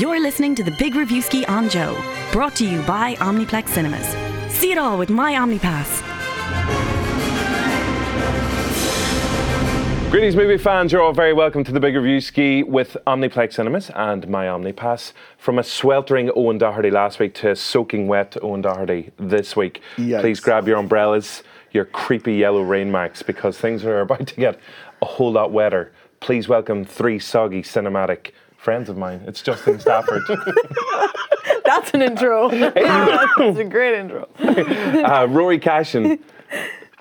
You're listening to the Big Reviewski on Joe, brought to you by Omniplex Cinemas. See it all with my OmniPass. Greetings, movie fans. You're all very welcome to the Big Reviewski with Omniplex Cinemas and my OmniPass. From a sweltering Owen Doherty last week to a soaking wet Owen Doherty this week. Yikes. Please grab your umbrellas, your creepy yellow rain marks, because things are about to get a whole lot wetter. Please welcome three soggy cinematic friends of mine. It's Justin Stafford, That's an intro. That's a great intro. uh, Rory Cashin,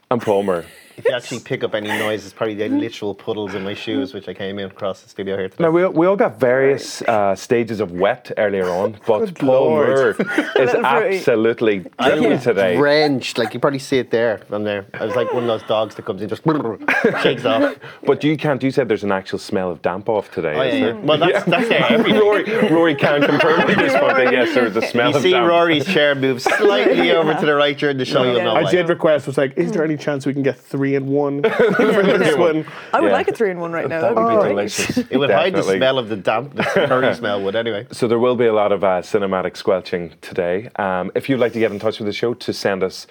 and Paul Moore. If you actually pick up any noise, it's probably the literal puddles in my shoes, which I came in across the studio here today. Now we, we all got various uh, stages of wet earlier on, but Paul Moore is absolutely dripping today. Drenched, like you probably see it there from there. I was like one of those dogs that comes in just shakes off. But you can't. You said there's an actual smell of damp off today. Oh yeah, yeah. Well, that's that's there. Rory, Rory can't confirm at this point that yes, there's a smell You of see damp. Rory's chair move slightly over to the right during the show. You'll know I why. did request was like, is there any chance we can get three and one for this one? I would Yeah. like a three in one right now. That That'd would be be great. delicious. It would hide the Definitely. smell of the damp, the curry smell would anyway. So there will be a lot of uh, cinematic squelching today. Um, if you'd like to get in touch with the show to send us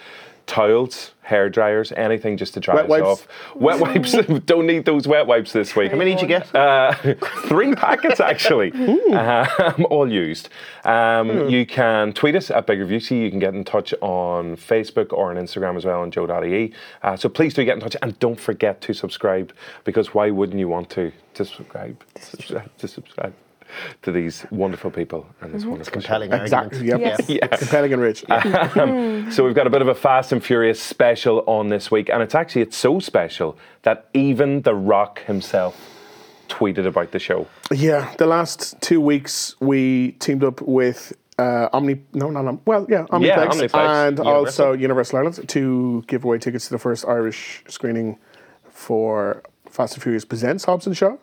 towels, hair dryers, anything just to dry Wet us wipes. off. Wet wipes. Don't need those wet wipes this week. How many did you get? Uh, three packets actually, um, all used. Um, You can tweet us at Big Reviewski. You can get in touch on Facebook or on Instagram as well on joe.ie. Uh, so please do get in touch and don't forget to subscribe because why wouldn't you want to, to subscribe? Subscribe, to subscribe to these wonderful people and this mm-hmm. wonderful show. Compelling Exactly. Yep. Yes. Compelling and rich. Yeah. Um, mm. So we've got a bit of a Fast and Furious special on this week, and it's actually it's so special that even The Rock himself tweeted about the show. Yeah, the last two weeks we teamed up with uh, Omni. No, no, no. Well, yeah, Omniplex, Yeah, Omniplex. and also Universal Ireland to give away tickets to the first Irish screening for Fast and Furious Presents Hobbs and Shaw.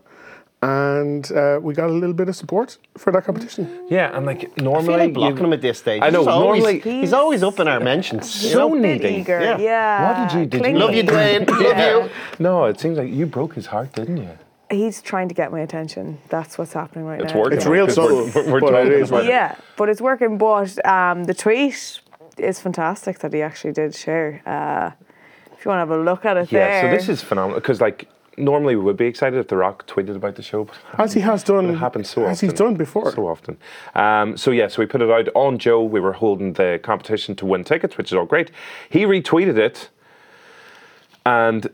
And uh, we got a little bit of support for that competition. Yeah, and like I feel normally like blocking you- him at this stage. I know, He's always, normally- he's always up in our mentions. you So know? Bit needy. eager. Yeah. Yeah. What did you- did you Love you, Dwayne. Love you. No, it seems like you broke his heart, didn't you? He's trying to get my attention. That's what's happening right now. It's now. working. It's real subtle, We're, we're but it talking working. Yeah, but it's working. But um, the tweet is fantastic that he actually did share. Uh, if you want to have a look at it Yeah, so this is phenomenal because like normally we would be excited if The Rock tweeted about the show, but As he has done. it happens so as often. he's done before. So often. Um, so yeah, so we put it out on Joe. We were holding the competition to win tickets, which is all great. He retweeted it, and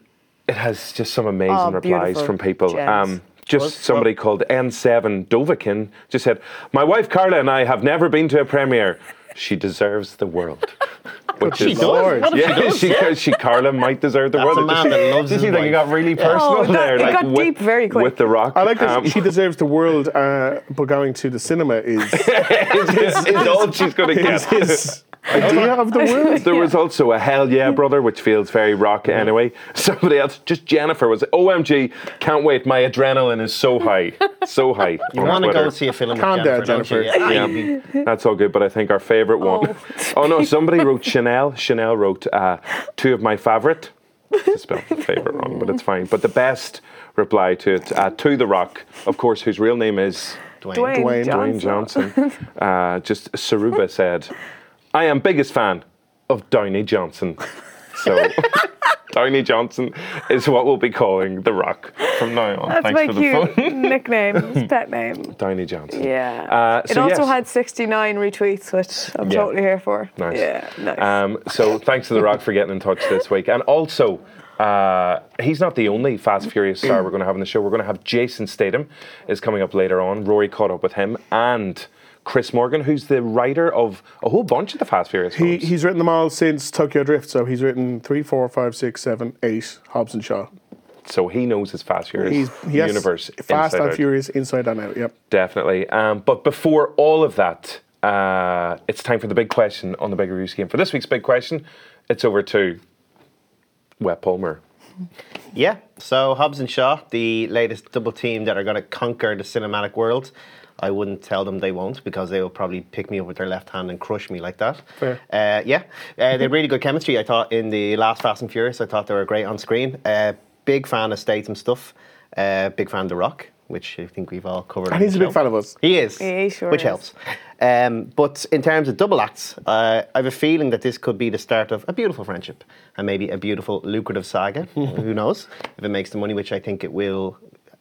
it has just some amazing Oh, replies from people. Um, just somebody called N7 Dovakin just said, "My wife Carla and I have never been to a premiere. She deserves the world." Which She is- does. Lord. What yeah, she does? she, she, Carla might deserve the That's world. a man Did that loves did you his it got really personal Oh, that- there? it got with, deep very quick. With the Rock. I like that Um, she deserves the world, uh, but going to the cinema is is, is all she's going to is get. his idea of the world. There was also a hell yeah, brother, which feels very rock anyway. Somebody else, just Jennifer, was OMG, can't wait. My adrenaline is so high. So high. You on want to go Twitter. and see a film Calm with down, Jennifer, don't you? Yeah. Yeah, that's all good, but I think our favourite one oh no, somebody wrote Chanel. Chanel wrote uh, two of my favourite. I spelled the favourite wrong, but it's fine. But the best reply to it, uh, to The Rock, of course, whose real name is Dwayne. Dwayne, Dwayne Dwayne Johnson. uh, just Saruba said, I am biggest fan of Downey Johnson. So Downey Johnson is what we'll be calling The Rock from now on. That's Thanks my for the cute phone. nickname, his pet name. Downey Johnson. Yeah. Uh, it also yes. had 69 retweets, which I'm Yeah. totally here for. Nice. Yeah, nice. Um, so thanks to The Rock for getting in touch this week. And also, uh, he's not the only Fast Furious star we're going to have on the show. We're going to have Jason Statham is coming up later on. Rory caught up with him and Chris Morgan, who's the writer of a whole bunch of the Fast Furious He, films. he's written them all since Tokyo Drift, so he's written three, four, five, six, seven, eight. Hobbs and Shaw. so he knows his Fast Furious He's yes, universe. Fast and out. Furious, inside and out. Yep. Definitely. Um, but before all of that, uh, it's time for the big question on the Big Reviewski. For this week's big question, it's over to Wet Paul Moore. Yeah, so Hobbs and Shaw, the latest double team that are going to conquer the cinematic world. I wouldn't tell them they won't because they will probably pick me up with their left hand and crush me like that. Fair. Uh, yeah, uh, they had really good chemistry. I thought in the last Fast and Furious, I thought they were great on screen. Uh, big fan of Statham stuff. Uh, big fan of The Rock. Which I think we've all covered. And he's the a big fan of us. He is, He sure which is. helps. Um, but in terms of double acts, uh, I have a feeling that this could be the start of a beautiful friendship and maybe a beautiful lucrative saga. Who knows if it makes the money, which I think it will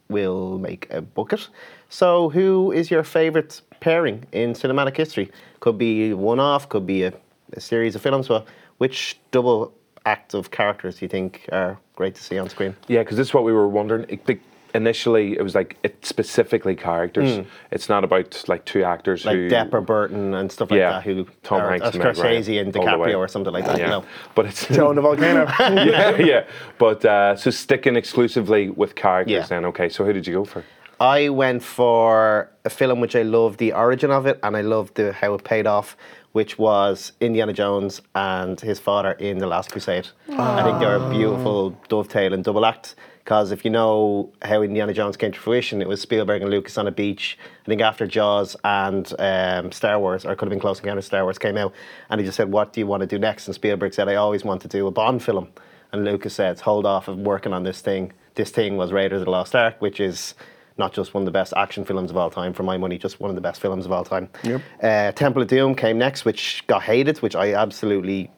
will make a bucket. So, who is your favourite pairing in cinematic history? Could be one off, could be a, a series of films. But which double act of characters do you think are great to see on screen? Yeah, because this is what we were wondering. It, the, initially, it was like it's specifically characters. It's not about like two actors. Like who Depp or Burton and stuff like Yeah, that, who Tom are, Hanks or and Meg Scorsese Ryan, and all the way. DiCaprio or something like that. yeah, You know? but it's Joe and the volcano. yeah, yeah. But uh, so sticking exclusively with characters, Yeah. then okay. So who did you go for? I went for a film which I loved the origin of it and I loved the, how it paid off, which was Indiana Jones and his father in The Last Crusade. I think they're a beautiful dovetail and double act. Because if you know how Indiana Jones came to fruition, it was Spielberg and Lucas on a beach. I think after Jaws and um, Star Wars, or it could have been Close Encounters Star Wars, came out, and he just said, "What do you want to do next?" And Spielberg said, "I always want to do a Bond film." And Lucas said, "Hold off of working on this thing." This thing was Raiders of the Lost Ark, which is not just one of the best action films of all time, for my money, just one of the best films of all time. Yep. Uh, Temple of Doom came next, which got hated, which I absolutely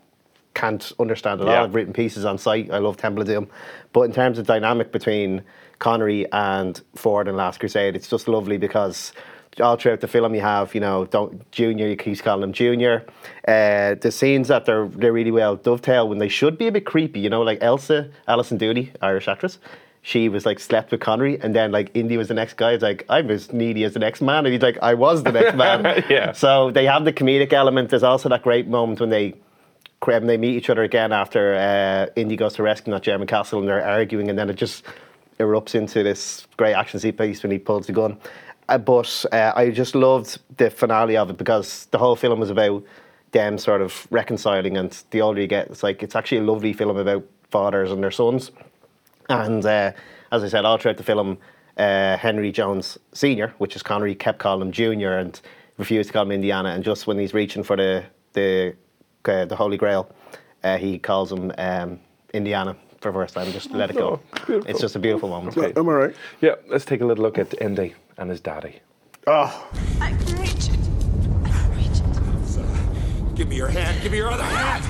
can't understand at all. Yeah. I've written pieces on site. I love Temple of Doom. But in terms of dynamic between Connery and Ford in Last Crusade, it's just lovely because all throughout the film you have, you know, don't Junior, you keep calling him Junior. Uh, the scenes that they're they're really well dovetail when they should be a bit creepy, you know, like Elsa, Alison Doody, Irish actress. She was like slept with Connery, and then like Indy was the next guy. It's like I'm as needy as the next man, and he's like I was the next man. Yeah. So they have the comedic element. There's also that great moment when they when they meet each other again after uh, Indy goes to rescue that German castle and they're arguing, and then it just erupts into this great action piece when he pulls the gun. Uh, but uh, I just loved the finale of it because the whole film was about them sort of reconciling, and the older you get, it's like it's actually a lovely film about fathers and their sons. And uh, as I said, all throughout the film, uh, Henry Jones Senior, which is Connery, kept calling him Junior and refused to call him Indiana. And just when he's reaching for the the uh, the Holy Grail, uh, he calls him um, Indiana for the first time. Just let it go. beautiful. it's just a beautiful moment. Am I right? Yeah, let's take a little look at Indy and his daddy. Oh, I can reach it. I can reach it. Give me your hand. Give me your other hand.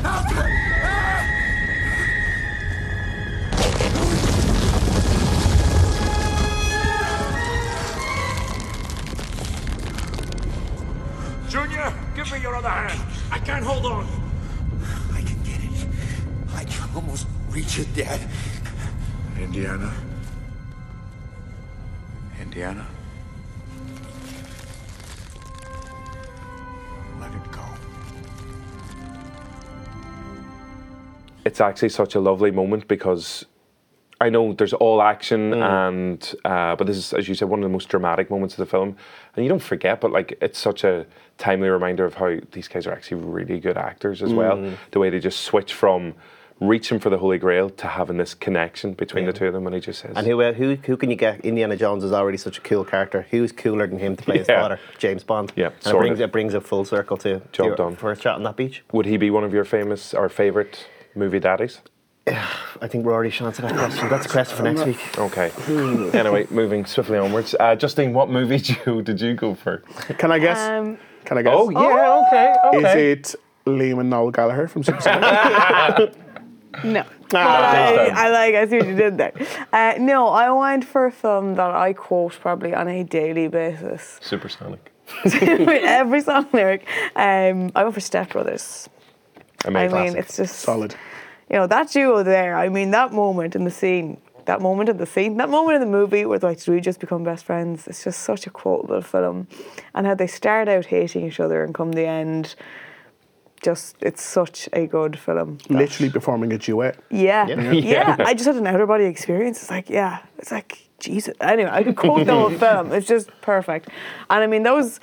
Help me! Junior, give me your other hand. I can't hold on. I can get it. I can almost reach it, Dad. Indiana. Indiana. Let it go. it's actually such a lovely moment because I know there's all action and uh, but this is as you said one of the most dramatic moments of the film and you don't forget but like it's such a timely reminder of how these guys are actually really good actors as well the way they just switch from reaching for the holy grail to having this connection between the two of them and he just says And who, uh, who who can you get? Indiana Jones is already such a cool character. Who's cooler than him to play his Yeah. father, James Bond? Yeah, and it brings it brings it full circle to, Job your done. first chat on that beach. would he be one of your famous or favorite movie daddies I think we're already shot to that question. That's a question for next week. okay anyway moving swiftly onwards uh, Justine what movie did you, did you go for can I guess? Um, can I guess? oh yeah okay okay Is it Liam and Noel Gallagher from Supersonic? No. But I, I like, I see what you did there. Uh, no, I went for a film that I quote probably on a daily basis. supersonic With every song lyric. Um, I went for Step Brothers. Amazing. I mean, it's just Solid. You know that duo there. I mean, that moment in the scene, that moment in the scene, that moment in the movie where like, do we just become best friends? It's just such a quotable film, and how they start out hating each other and come the end. Just, it's such a good film. that- Literally performing a duet. Yeah. Yeah. yeah. I just had an outer body experience. It's like, yeah, it's like, Jesus. Anyway, I could quote the whole film. It's just perfect. And I mean, that was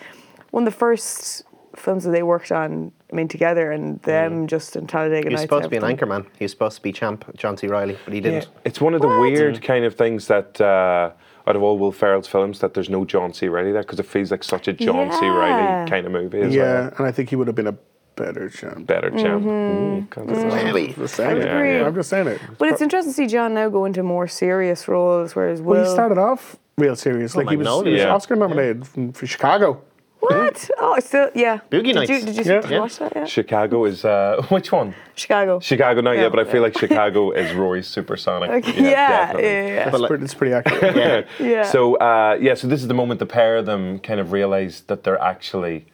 one of the first films that they worked on, I mean, together and them just in Talladega He was Nights. supposed to be an and everything. anchorman. He was supposed to be champ John C. Reilly, but he didn't. It's one of the weird kind of things that uh, out of all Will Ferrell's films that there's no John C. Reilly there because it feels like such a John C. Reilly kind of movie as Yeah, well. and I think he would have been a better champ. Better champ. Mm-hmm. Ooh, God, this is- Maybe. I'm just saying it. agree. I'm just saying it. But it's interesting to see John now go into more serious roles, whereas Will. Well, he started off real serious. Like he was, he was Magnolia. Oscar nominated from- for Chicago. What? Oh, it's still yeah. Boogie did Nights. You, did you Yeah. did you watch that? Yeah. Chicago is uh, which one? Chicago. Chicago, not Yeah. yet, but I feel like Chicago is Roy's supersonic. Okay, yeah, yeah, yeah, yeah. It's, pretty, it's pretty accurate. Yeah. Yeah. So uh, yeah, so this is the moment the pair of them kind of realize that they're actually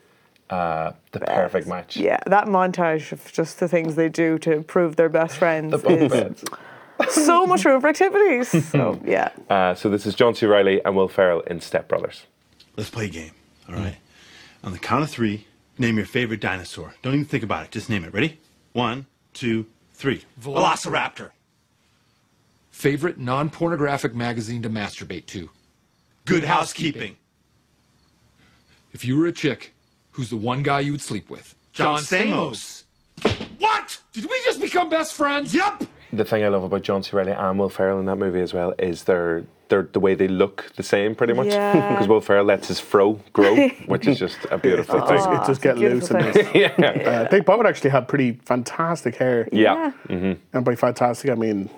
uh, the perfect match. Yeah, that montage of just the things they do to prove they're best friends the is so much room for activities. So yeah, Uh, so this is John C. Reilly and Will Ferrell in Step Brothers. Let's play a game, all right? On the count of three, name your favorite dinosaur. Don't even think about it. Just name it. Ready? One, two, three. Velociraptor. Favorite non pornographic magazine to masturbate to? Good housekeeping. If you were a chick, who's the one guy you would sleep with? John Stamos. What? Did we just become best friends? Yup. The thing I love about John C. Reilly and Will Ferrell in that movie as well is their, their the way they look the same pretty much. Yeah. Because Will Ferrell lets his fro grow, which is just a beautiful It thing. does, it does get loose. beautiful And thing. it's- uh, they both actually have pretty fantastic hair. Yeah. And by fantastic, I mean,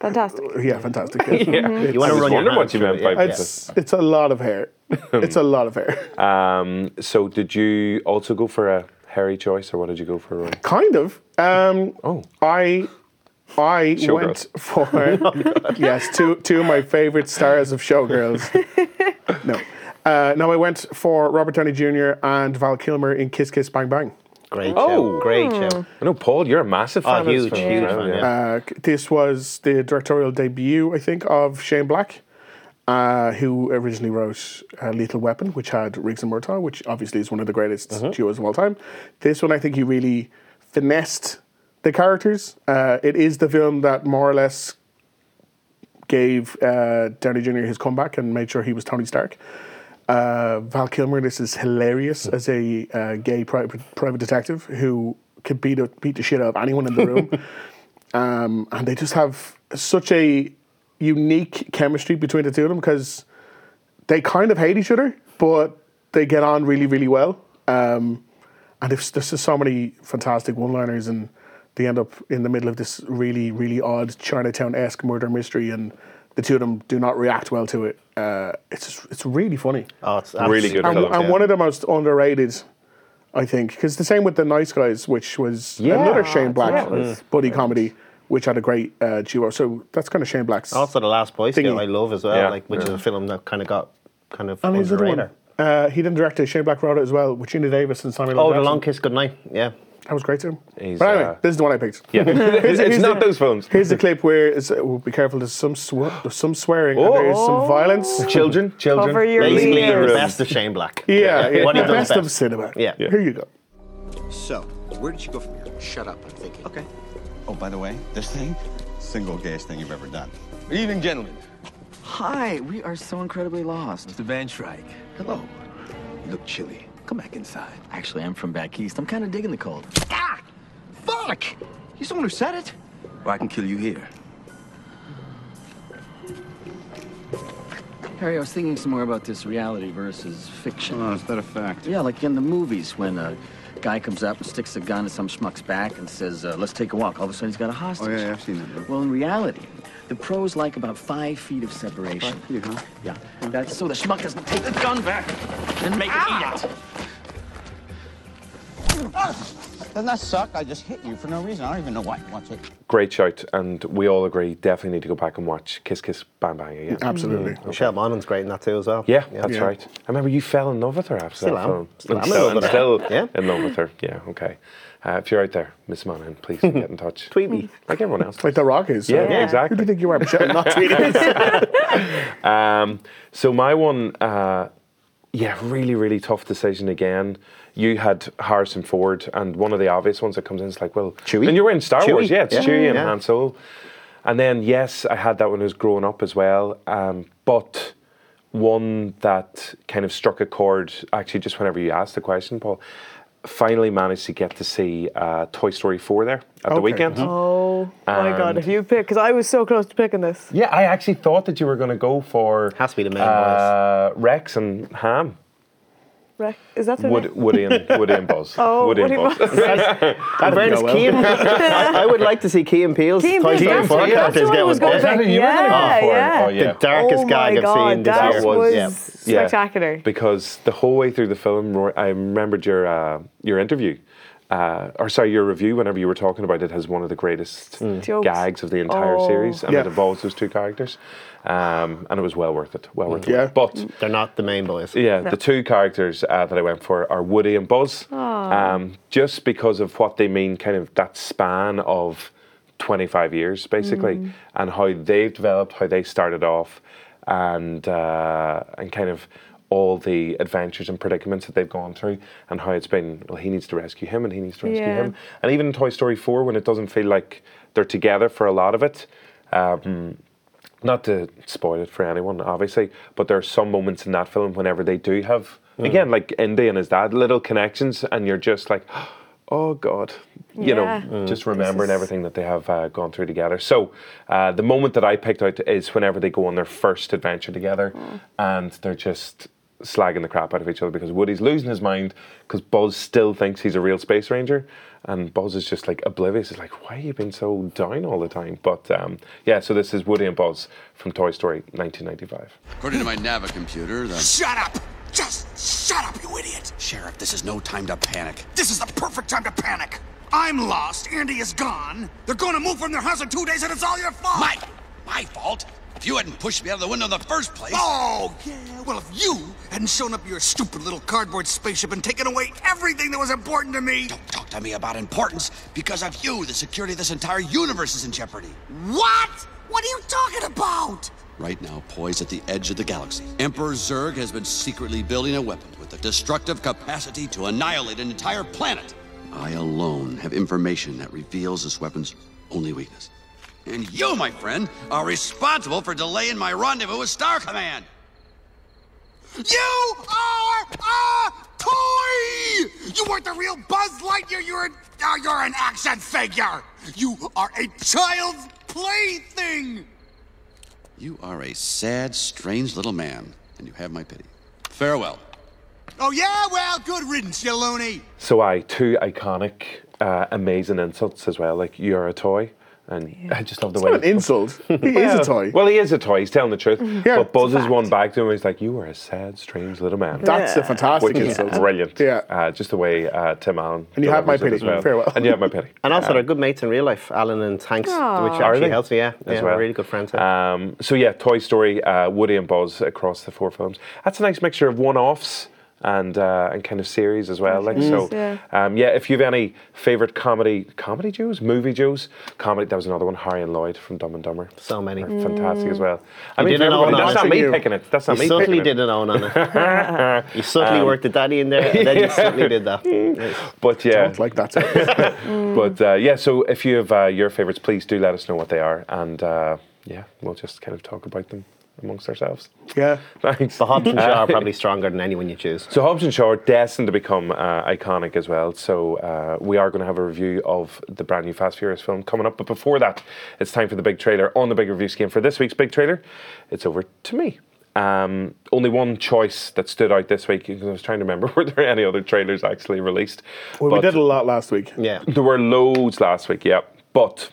fantastic. yeah, fantastic. Yeah. Yeah. You want to run your what you through meant it, by yeah. It's, it's a lot of hair. it's a lot of hair. Um, so did you also go for a hairy choice or what did you go for? Roy? Kind of. Um, Oh. I I went for yes, two two of my favorite stars of Showgirls. no, uh, no, I went for Robert Downey Jr. and Val Kilmer in Kiss Kiss Bang Bang. Great Oh. show. Great show. I know, Paul, you're a massive Oh, fan of this huge, huge fan, yeah. Uh, this was the directorial debut, I think, of Shane Black, uh, who originally wrote uh, Lethal Weapon, which had Riggs and Murtaugh, which obviously is one of the greatest duos of all time. This one, I think, he really finessed the characters. Uh, it is the film that more or less gave uh, Downey Jr. his comeback and made sure he was Tony Stark. Uh, Val Kilmer, this is hilarious as a uh, gay private, private detective who could beat, a, beat the shit out of anyone in the room. um, and they just have such a unique chemistry between the two of them because they kind of hate each other, but they get on really, really well. Um, and there's, there's just so many fantastic one-liners, and they end up in the middle of this really, really odd Chinatown-esque murder mystery, and the two of them do not react well to it. Uh, it's just, it's really funny, Oh, it's Really good and, film. and yeah. one of the most underrated, I think, because the same with the Nice Guys, which was Yeah. another Shane Black that was buddy comedy, which had a great uh, duo. So that's kind of Shane Black's. Also, The Last Boy Scout Thingy. I love as well, Yeah, like which is a film that kind of got kind of and under the other radar. Uh, he didn't direct. Shane Black wrote it as well with Geena Davis and Samuel. L. Oh, The Long Kiss Goodnight. Yeah. That was great too. He's, but anyway, uh, this is the one I picked. Yeah. it's here's not the- those films. Here's the clip where it's, uh, well, be careful. There's some swe- there's some swearing and there's some violence. Children, children. Cover your Basically, ears. the best of Shane Black. Yeah, yeah. What he the does best, of cinema. Yeah. Yeah. Here you go. So, where did you go from here? Shut up, I'm thinking. Okay. Oh, by the way, this thing, single gayest thing you've ever done. Good evening, gentlemen. Hi, we are so incredibly lost. Mr. Van Shrike. Hello. You look chilly. Come back inside. Actually, I'm from back east. I'm kind of digging the cold. Ah! Fuck! He's the one who said it. Well, I can kill you here. Harry, I was thinking some more about this reality versus fiction. Oh, is that a fact? Yeah, like in the movies when a guy comes up and sticks a gun in some schmuck's back and says, uh, let's take a walk. All of a sudden he's got a hostage. Oh, yeah, yeah, I've seen that. Well, in reality, the pros like about five feet of separation. Five feet, huh? Yeah, that's so the schmuck doesn't take the gun back and make it eat it. Doesn't that suck? I just hit you for no reason. I don't even know why. Watch it. Great shout, and we all agree definitely need to go back and watch Kiss Kiss Bang Bang again. Absolutely. Michelle Monaghan's great in that too as well. Yeah, that's Yeah. right. I remember you fell in love with her after Still that am. film. Still And am in love and with her. still Yeah. in love with her. Yeah, okay. Uh, if you're out there, Miss Monaghan, please get in touch. Tweet me. Like everyone else. Like The Rock is. Yeah, yeah, exactly. Who do you think you are, Michelle? Not tweeting. Um, so my one, uh, yeah, really, really tough decision again. You had Harrison Ford, and one of the obvious ones that comes in is like, well, Chewie. And you were in Star Chewie, Wars, yeah, it's yeah. Chewie and Yeah. Han Solo. And then yes, I had that when I was growing up as well. Um, but one that kind of struck a chord actually just whenever you asked the question, Paul. Finally managed to get to see uh, Toy Story 4 there at the weekend. Oh my god, if you pick, because I was so close to picking this. Yeah, I actually thought that you were going to go for Has to be the main uh, Rex and Ham. Rec- Is that the Wood, name? Woody and Woody and Buzz. Oh, Woody, Woody and Buzz. In fairness, Key and- I, I would like to see Key and Peele's Key and Toy Peele, Story 4 that's- that's characters get was one. going to Yeah. say. Yeah, yeah. Oh, yeah. The darkest oh gag my I've seen this that year. was yeah. spectacular. because the whole way through the film, Roy, I remembered your uh, your interview, uh, or sorry, your review. Whenever you were talking about it, has one of the greatest Jokes. gags of the entire Oh. series, and Yeah. it involves those two characters, um, and it was well worth it. Well worth Yeah. it. But They're not the main boys. yeah, the two characters uh, that I went for are Woody and Buzz, um, just because of what they mean, kind of that span of 25 years, basically, and how they've developed, how they started off, and uh, and kind of all the adventures and predicaments that they've gone through, and how it's been. Well, he needs to rescue him, and he needs to rescue Yeah. him, and even in Toy Story 4, when it doesn't feel like they're together for a lot of it. Um, not to spoil it for anyone, obviously, but there are some moments in that film whenever they do have, again, like Indy and his dad, little connections, and you're just like, oh God, you Yeah. know, just remembering is- everything that they have uh, gone through together. So uh, the moment that I picked out is whenever they go on their first adventure together, and they're just slagging the crap out of each other because Woody's losing his mind because Buzz still thinks he's a real space ranger. And Buzz is just like oblivious. He's like, why are you been so down all the time? But um, yeah, so this is Woody and Buzz from Toy Story 1995. According to my Nava computer, the. Shut up! Just shut up, you idiot! Sheriff, this is no time to panic. This is the perfect time to panic. I'm lost. Andy is gone. They're going to move from their house in two days, and it's all your fault. My, my fault? If you hadn't pushed me out of the window in the first place. Oh, yeah. Well, if you hadn't shown up your stupid little cardboard spaceship and taken away everything that was important to me. Don't talk to me about importance. Because of you, the security of this entire universe is in jeopardy. What? What are you talking about? Right now, poised at the edge of the galaxy, Emperor Zurg has been secretly building a weapon with the destructive capacity to annihilate an entire planet. I alone have information that reveals this weapon's only weakness. And you, my friend, are responsible for delaying my rendezvous with Star Command. You are a toy! You weren't the real Buzz Lightyear. You're an, uh, you're an action figure. You are a child's plaything. You are a sad, strange little man, and you have my pity. Farewell. Oh yeah, well, good riddance, you loony. So I two iconic, uh, amazing insults as well. Like you're a toy, and I just love the It's way not an insult. He is a toy. Well, he is a toy. He's telling the truth. Yeah, but Buzz is one back to him. He's like, "You are a sad, strange little man." That's a fantastic which is insult. brilliant. Yeah. uh, just the way uh, Tim Allen. And you have my delivers pity. as Farewell. And you have my pity. And also, Uh, they're good mates in real life, Alan and Hanks, Aw. which Are actually they? helps me. Yeah, as yeah well. really good friends. Um, so yeah, Toy Story, uh, Woody and Buzz across the four films. That's a nice mixture of one-offs and uh, and kind of series as well. Like so, yeah. um, yeah. If you've any favorite comedy comedy Joes, movie Joes, comedy. That was another one. Harry and Lloyd from Dumb and Dumber. So many. Are fantastic as well. I You mean, for didn't everybody, own that's on not it. me You- picking it. That's not You me subtly picking it. didn't own on it. you subtly Um, worked the daddy in there, and then you subtly did that. But yeah, Don't like that. but uh, yeah. So if you have uh, your favorites, please do let us know what they are, and uh, yeah, we'll just kind of talk about them amongst ourselves. yeah. Thanks. The Hobbs and Shaw are probably stronger than anyone you choose. So Hobbs and Shaw are destined to become uh, iconic as well. So uh, we are going to have a review of the brand new Fast Furious film coming up. But before that, it's time for the big trailer on the Big Reviewski for this week's big trailer. It's over to me. Um, only one choice that stood out this week because I was trying to remember were there any other trailers actually released. Well, we did a lot last week. Yeah. there were loads last week, yeah. But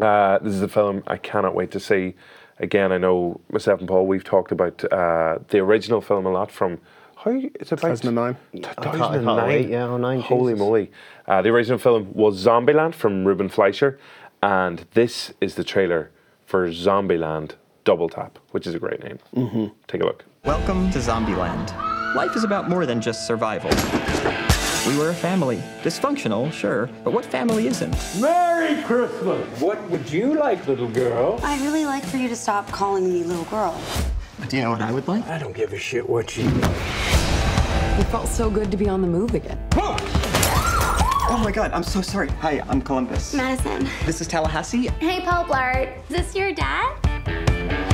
uh, this is a film I cannot wait to see. Again, I know myself and Paul, we've talked about uh, the original film a lot from, how is it about? 2009. I can't- I can't wait, yeah, 09, Holy Jesus. moly. Uh, the original film was Zombieland from Ruben Fleischer, and this is the trailer for Zombieland Double Tap, which is a great name. Mm-hmm. Take a look. Welcome to Zombieland. Life is about more than just survival. We were a family. Dysfunctional, sure, but what family isn't? Merry Christmas! What would you like, little girl? I'd really like for you to stop calling me little girl. Do you know what I would like? I don't give a shit what you It felt so good to be on the move again. Oh my god, I'm so sorry. Hi, I'm Columbus. Madison. This is Tallahassee. Hey, Paul Blart. Is this your dad?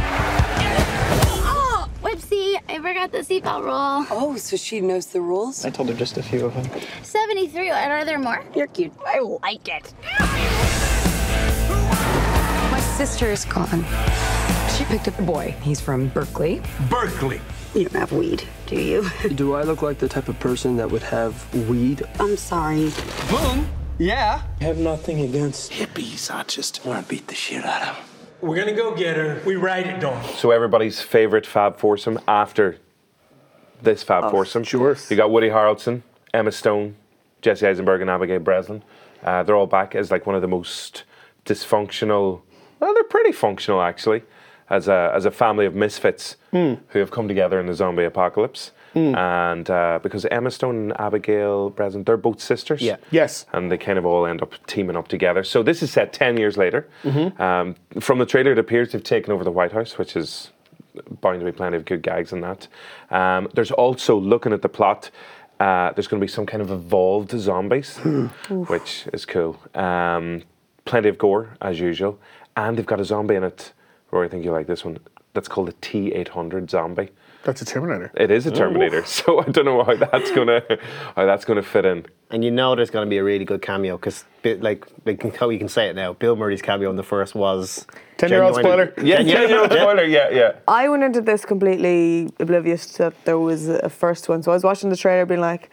Whoopsie. I forgot the seatbelt rule. Oh, so she knows the rules? I told her just a few of them. 73. Are there more? You're cute. I like it. My sister is gone. She picked up a boy. He's from Berkeley. Berkeley. You don't have weed, do you? Do I look like the type of person that would have weed? I'm sorry. Boom! Yeah? I have nothing against hippies. I just want to beat the shit out of them. We're gonna go get her. We ride it down. So everybody's favourite Fab Foursome after this Fab Oh, Foursome. Sure. You got Woody Harrelson, Emma Stone, Jesse Eisenberg, and Abigail Breslin. Uh, they're all back as like one of the most dysfunctional. Well, they're pretty functional actually, as a as a family of misfits Hmm. who have come together in the zombie apocalypse. And uh, because Emma Stone and Abigail Breslin, they're both sisters. Yeah. Yes. And they kind of all end up teaming up together. So this is set 10 years later. Mhm. Um, from the trailer, it appears they've taken over the White House, which is bound to be plenty of good gags in that. Um, there's also, looking at the plot, uh, there's going to be some kind of evolved zombies, which is cool. Um, plenty of gore, as usual. And they've got a zombie in it. Rory, I think you like this one. That's called a T 800 zombie. That's a Terminator. It is a Terminator, so I don't know how that's gonna how that's gonna fit in. And you know there's going to be a really good cameo because, like, like how you can say it now. Bill Murray's cameo in the first was 10-year-old genuinely- spoiler. Yeah, yeah, no spoiler. Yeah, yeah. I went into this completely oblivious that there was a first one. So I was watching the trailer being like,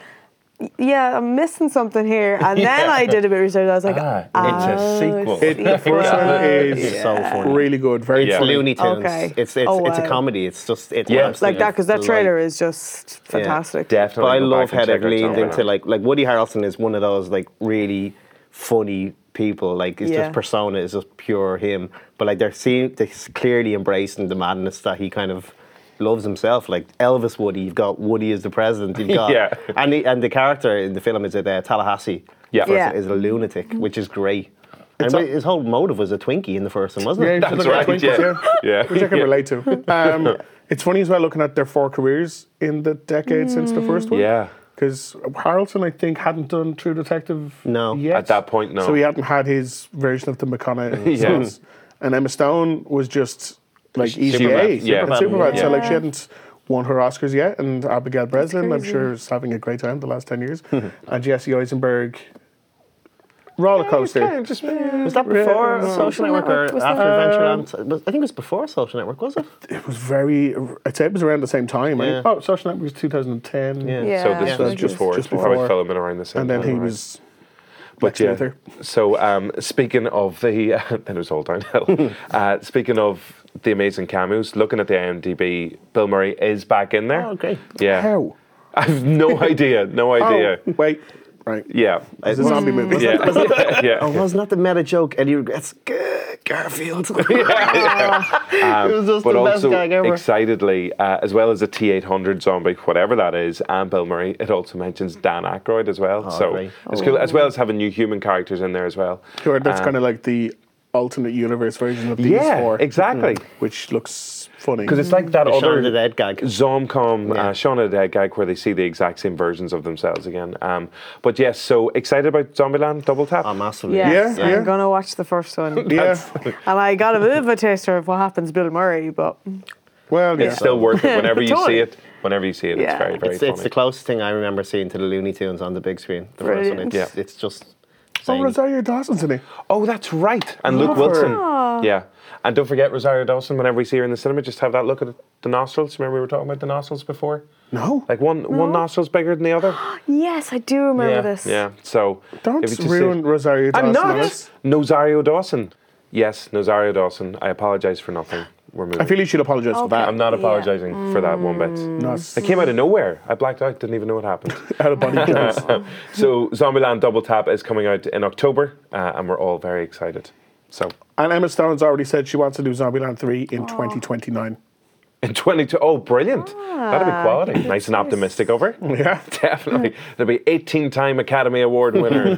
yeah, I'm missing something here. And then Yeah. I did a bit of research. I was like, Ah, oh, it's a sequel. It, the first one is so funny. really good, very It's funny. Looney Tunes. Okay. It's it's, Oh, it's a comedy. It's just it's Yeah. like that because that trailer is just fantastic. Definitely. But I love how check they've out leaned Zombie into Land. like like Woody Harrelson is one of those like really funny people. Like his Yeah. just persona is just pure him. But like they're seeing they're clearly embracing the madness that he kind of loves himself. Like Elvis Woody, you've got Woody as the president. You've got Yeah. and the, and the character in the film is at uh, Tallahassee. Yeah. Yeah. is a lunatic, which is great. And a- his whole motive was a Twinkie in the first one, wasn't it? you should That's look right, Twinkies, yeah. Yeah. Which I can Yeah. relate to. Um, it's funny as well looking at their four careers in the decade since the first one. Yeah. Because Harrelson, I think, hadn't done True Detective No. yet. At that point, no. So he hadn't had his version of the McConaughey Yeah. And Emma Stone was just like Easy Superbad. A. Yeah. Superbad. Superbad. So like she hadn't won her Oscars yet. And Abigail Breslin, I'm sure, is having a great time the last 10 years. and Jesse Eisenberg, roller coaster. Eh, was that before Yeah. Social Network or after that- um, Adventureland? I think it was before Social Network, was it? It was very, I'd say it was around the same time. I Yeah. think, oh, Social Network was 2010. Yeah. Yeah. So this Yeah. was Yeah. just before, Just before before. filming around the same And then time, he right. was But yeah, so um, speaking of the, then it was all downhill. uh, speaking of the amazing cameos, looking at the IMDb, Bill Murray is back in there. Oh, great. Yeah, How? I have no idea, no idea. Oh, wait. Right. Yeah, It's a zombie movie. yeah, yeah. Oh, wasn't the meta joke? And he regrets "Gah, Garfield. Um, It was just but the best also gag ever. excitedly, uh, as well as the T800 zombie, whatever that is, and Bill Murray, it also mentions Dan Aykroyd as well. so Oh, great. it's cool, as well as having new human characters in there as well. Sure, that's Um, kind of like the alternate universe version of these Yeah, four. exactly. Which looks funny. Because it's like that The other of the Dead gag. Zomcom, Yeah. uh, Shaun of the Dead gag where they see the exact same versions of themselves again. Um, but yes, so excited about Zombieland Double Tap? Oh, massively. Yes, Yeah, yeah. I'm gonna watch the first one. yeah. and I got a bit of a taster of what happens Bill Murray, but Well, yeah. It's still worth it whenever you see it. Whenever you see it, it's very, very It's, funny. it's the closest thing I remember seeing to the Looney Tunes on the big screen. The first one. Brilliant. It's, it's just. Oh, zany. Rosario Dawson's in it. Oh, that's right. And Luke Love her. Wilson. Aw. Yeah. And don't forget Rosario Dawson, whenever we see her in the cinema, just have that look at the nostrils. Remember we were talking about the nostrils before? No. Like one one nostril's bigger than the other. yes, I do remember yeah. this. Yeah. So Don't if you ruin say- Rosario Dawson. I'm not. Alice. Nozario Dawson. Yes, Nozario Dawson. I apologise for nothing. We're moving. I feel you should apologise for that. I'm not Yeah. apologising for that one bit. No, It came out of nowhere. I blacked out, didn't even know what happened. out of body kills. so Zombieland Double Tap is coming out in October, uh, and we're all very excited. So And Emma Stone's already said she wants to do Zombieland 3 in 2029. in 22, oh, brilliant! That'll be quality. Nice and optimistic over. Yeah. Definitely. There'll be 18 time Academy Award winner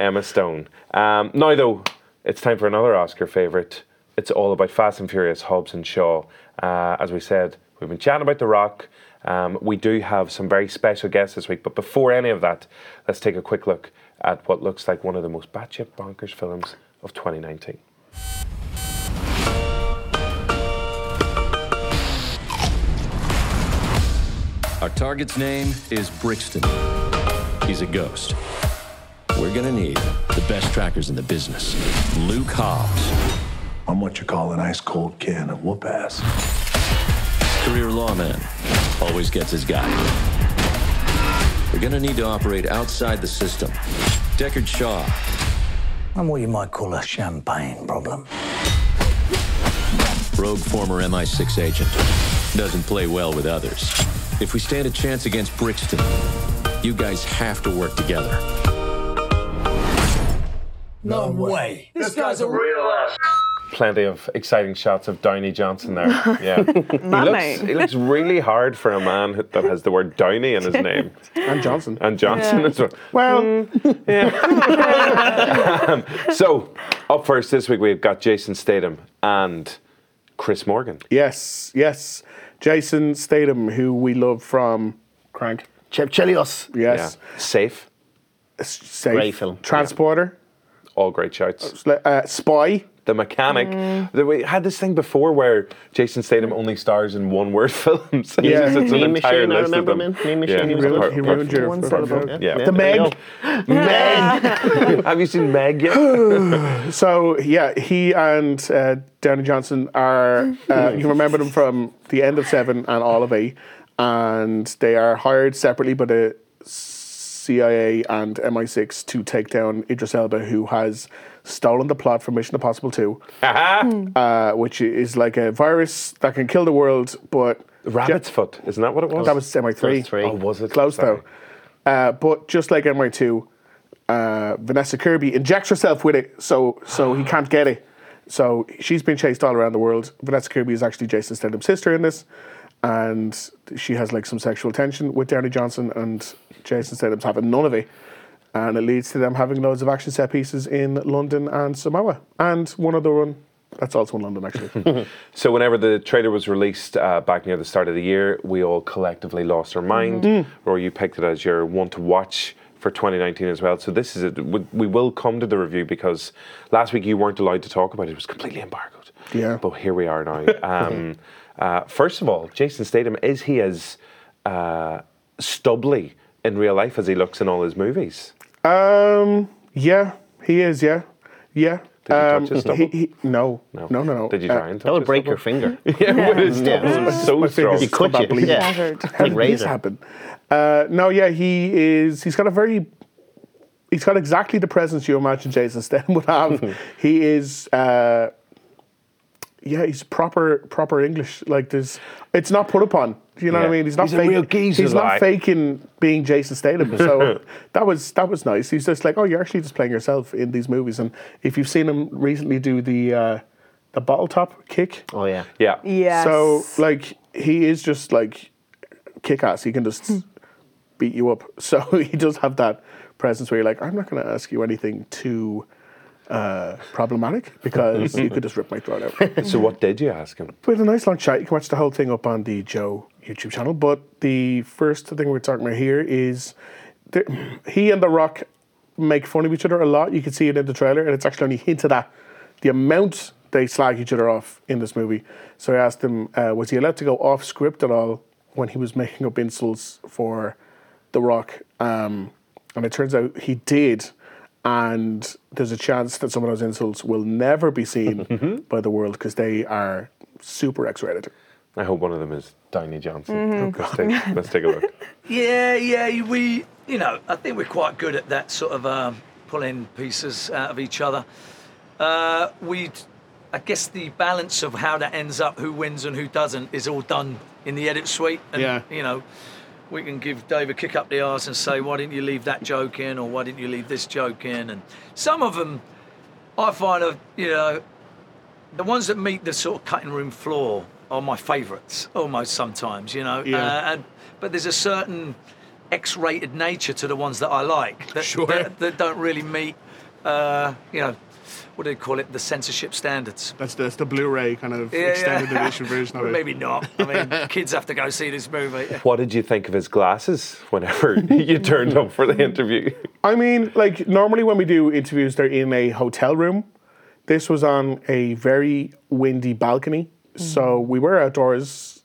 Emma Stone. Um, now, though, it's time for another Oscar favourite. It's all about Fast and Furious, Hobbs and Shaw. Uh, as we said, we've been chatting about The Rock. Um, we do have some very special guests this week, but before any of that, let's take a quick look at what looks like one of the most batshit bonkers films of 2019. Our target's name is Brixton. He's a ghost. We're gonna need the best trackers in the business. Luke Hobbs, I'm what you call an ice cold can of whoop ass. career lawman. always gets his guy. We're gonna need to operate outside the system. Deckard Shaw, I'm what you might call a champagne problem. rogue former MI6 agent, doesn't play well with others. If we stand a chance against Brixton, you guys have to work together. No way. This guy's a real ass. Plenty of exciting shots of Downey Johnson there. Yeah, he looks he looks really hard for a man that has the word Downey in his name And Johnson. and Johnson Yeah. as well. Well, Um, so up first this week we've got Jason Statham and Chris Morgan. yes, yes. Jason Statham, who we love from Crank. Chip Chelios. Yes. Yeah. Safe, Safe. Great film. Transporter. all great shouts. Uh, Spy. The mechanic. Mm. We had this thing before where Jason Statham only stars in one-word films. and Yeah. it's an Mean entire Machine, I list of remember them. him in Mean Machine, he was apart- good. He apart ruined from- your One syllable. Yeah. The Meg. you. Meg. Have you seen Meg yet? So yeah, he and uh, Downey Johnson are. Uh, you remember them from the end of Seven and all of eight, and they are hired separately by the CIA and MI6 to take down Idris Elba, who has stolen the plot for Mission Impossible Two, uh, which is like a virus that can kill the world, but Rabbit's foot. Isn't that what it was? that was MI3. That was three. Oh, was it? Close Sorry. though. Uh, but just like MI2, uh, Vanessa Kirby injects herself with it, so so he can't get it. So she's been chased all around the world. Vanessa Kirby is actually Jason Statham's sister in this, and she has like some sexual tension with Downey Johnson, and Jason Statham's having none of it. And it leads to them having loads of action set pieces in London and Samoa, and one other one that's also in London actually. So whenever the trailer was released uh, back near the start of the year, we all collectively lost our mind, Mm. or you picked it as your one to watch for 2019 as well. So this is it. We we will come to the review because last week you weren't allowed to talk about it; it was completely embargoed. Yeah. But here we are now. Um, uh, first of all, Jason Statham is he as uh, stubbly in real life as he looks in all his movies? Um. Yeah, he is. Yeah, yeah. Did you um, touch his he, stubble? he, no, no, no, no, no. Did you Uh, try and touch That would his break stubble? your finger. yeah, with his Yeah. stubble. It's so My strong. fingers You cut come you, back yeah. Shattered. How Like did this razor. happen? Uh, no, yeah, he is. He's got a very. He's got exactly the presence you imagine Jason Statham would have. he is. Uh, yeah, he's proper proper English. Like there's, it's not put upon. Do you know what I mean? He's not He's a fake- real geezer, He's not like. faking being Jason Statham. So that was that was nice. He's just like, oh, you're actually just playing yourself in these movies. And if you've seen him recently do the uh, the bottle top kick, Oh yeah. Yeah. Yes. so like he is just like kick ass. He can just beat you up. So he does have that presence where you're like, I'm not going to ask you anything too uh, problematic because you could just rip my throat out. So what did you ask him? We had a nice long chat. You can watch the whole thing up on the Joe YouTube channel. But the first thing we're talking about here is the, he and The Rock make fun of each other a lot. You can see it in the trailer, and it's actually only hinted at the amount they slag each other off in this movie. So I asked him, uh, was he allowed to go off script at all when he was making up insults for The Rock? Um, and it turns out he did. And there's a chance that some of those insults will never be seen by the world because they are super X-rated. I hope one of them is Downey Johnson. Mhm. Let's, take, let's take a look. Yeah, yeah, we, you know, I think we're quite good at that sort of um, pulling pieces out of each other. Uh, we, I guess the balance of how that ends up, who wins and who doesn't, is all done in the edit suite. And, Yeah. You know, we can give Dave a kick up the arse and say, why didn't you leave that joke in, or why didn't you leave this joke in? And some of them, I find, are, you know, the ones that meet the sort of cutting room floor are my favourites, almost sometimes, you know. Yeah. Uh, and but there's a certain X-rated nature to the ones that I like that, Sure. that, that don't really meet, uh, you know, what do they call it, the censorship standards. That's the, that's the Blu-ray kind of Yeah, extended yeah. edition version of it. Maybe not. I mean, kids have to go see this movie. What did you think of his glasses whenever you turned up for the interview? I mean, like normally when we do interviews, they're in a hotel room. This was on a very windy balcony, so mm. we were outdoors,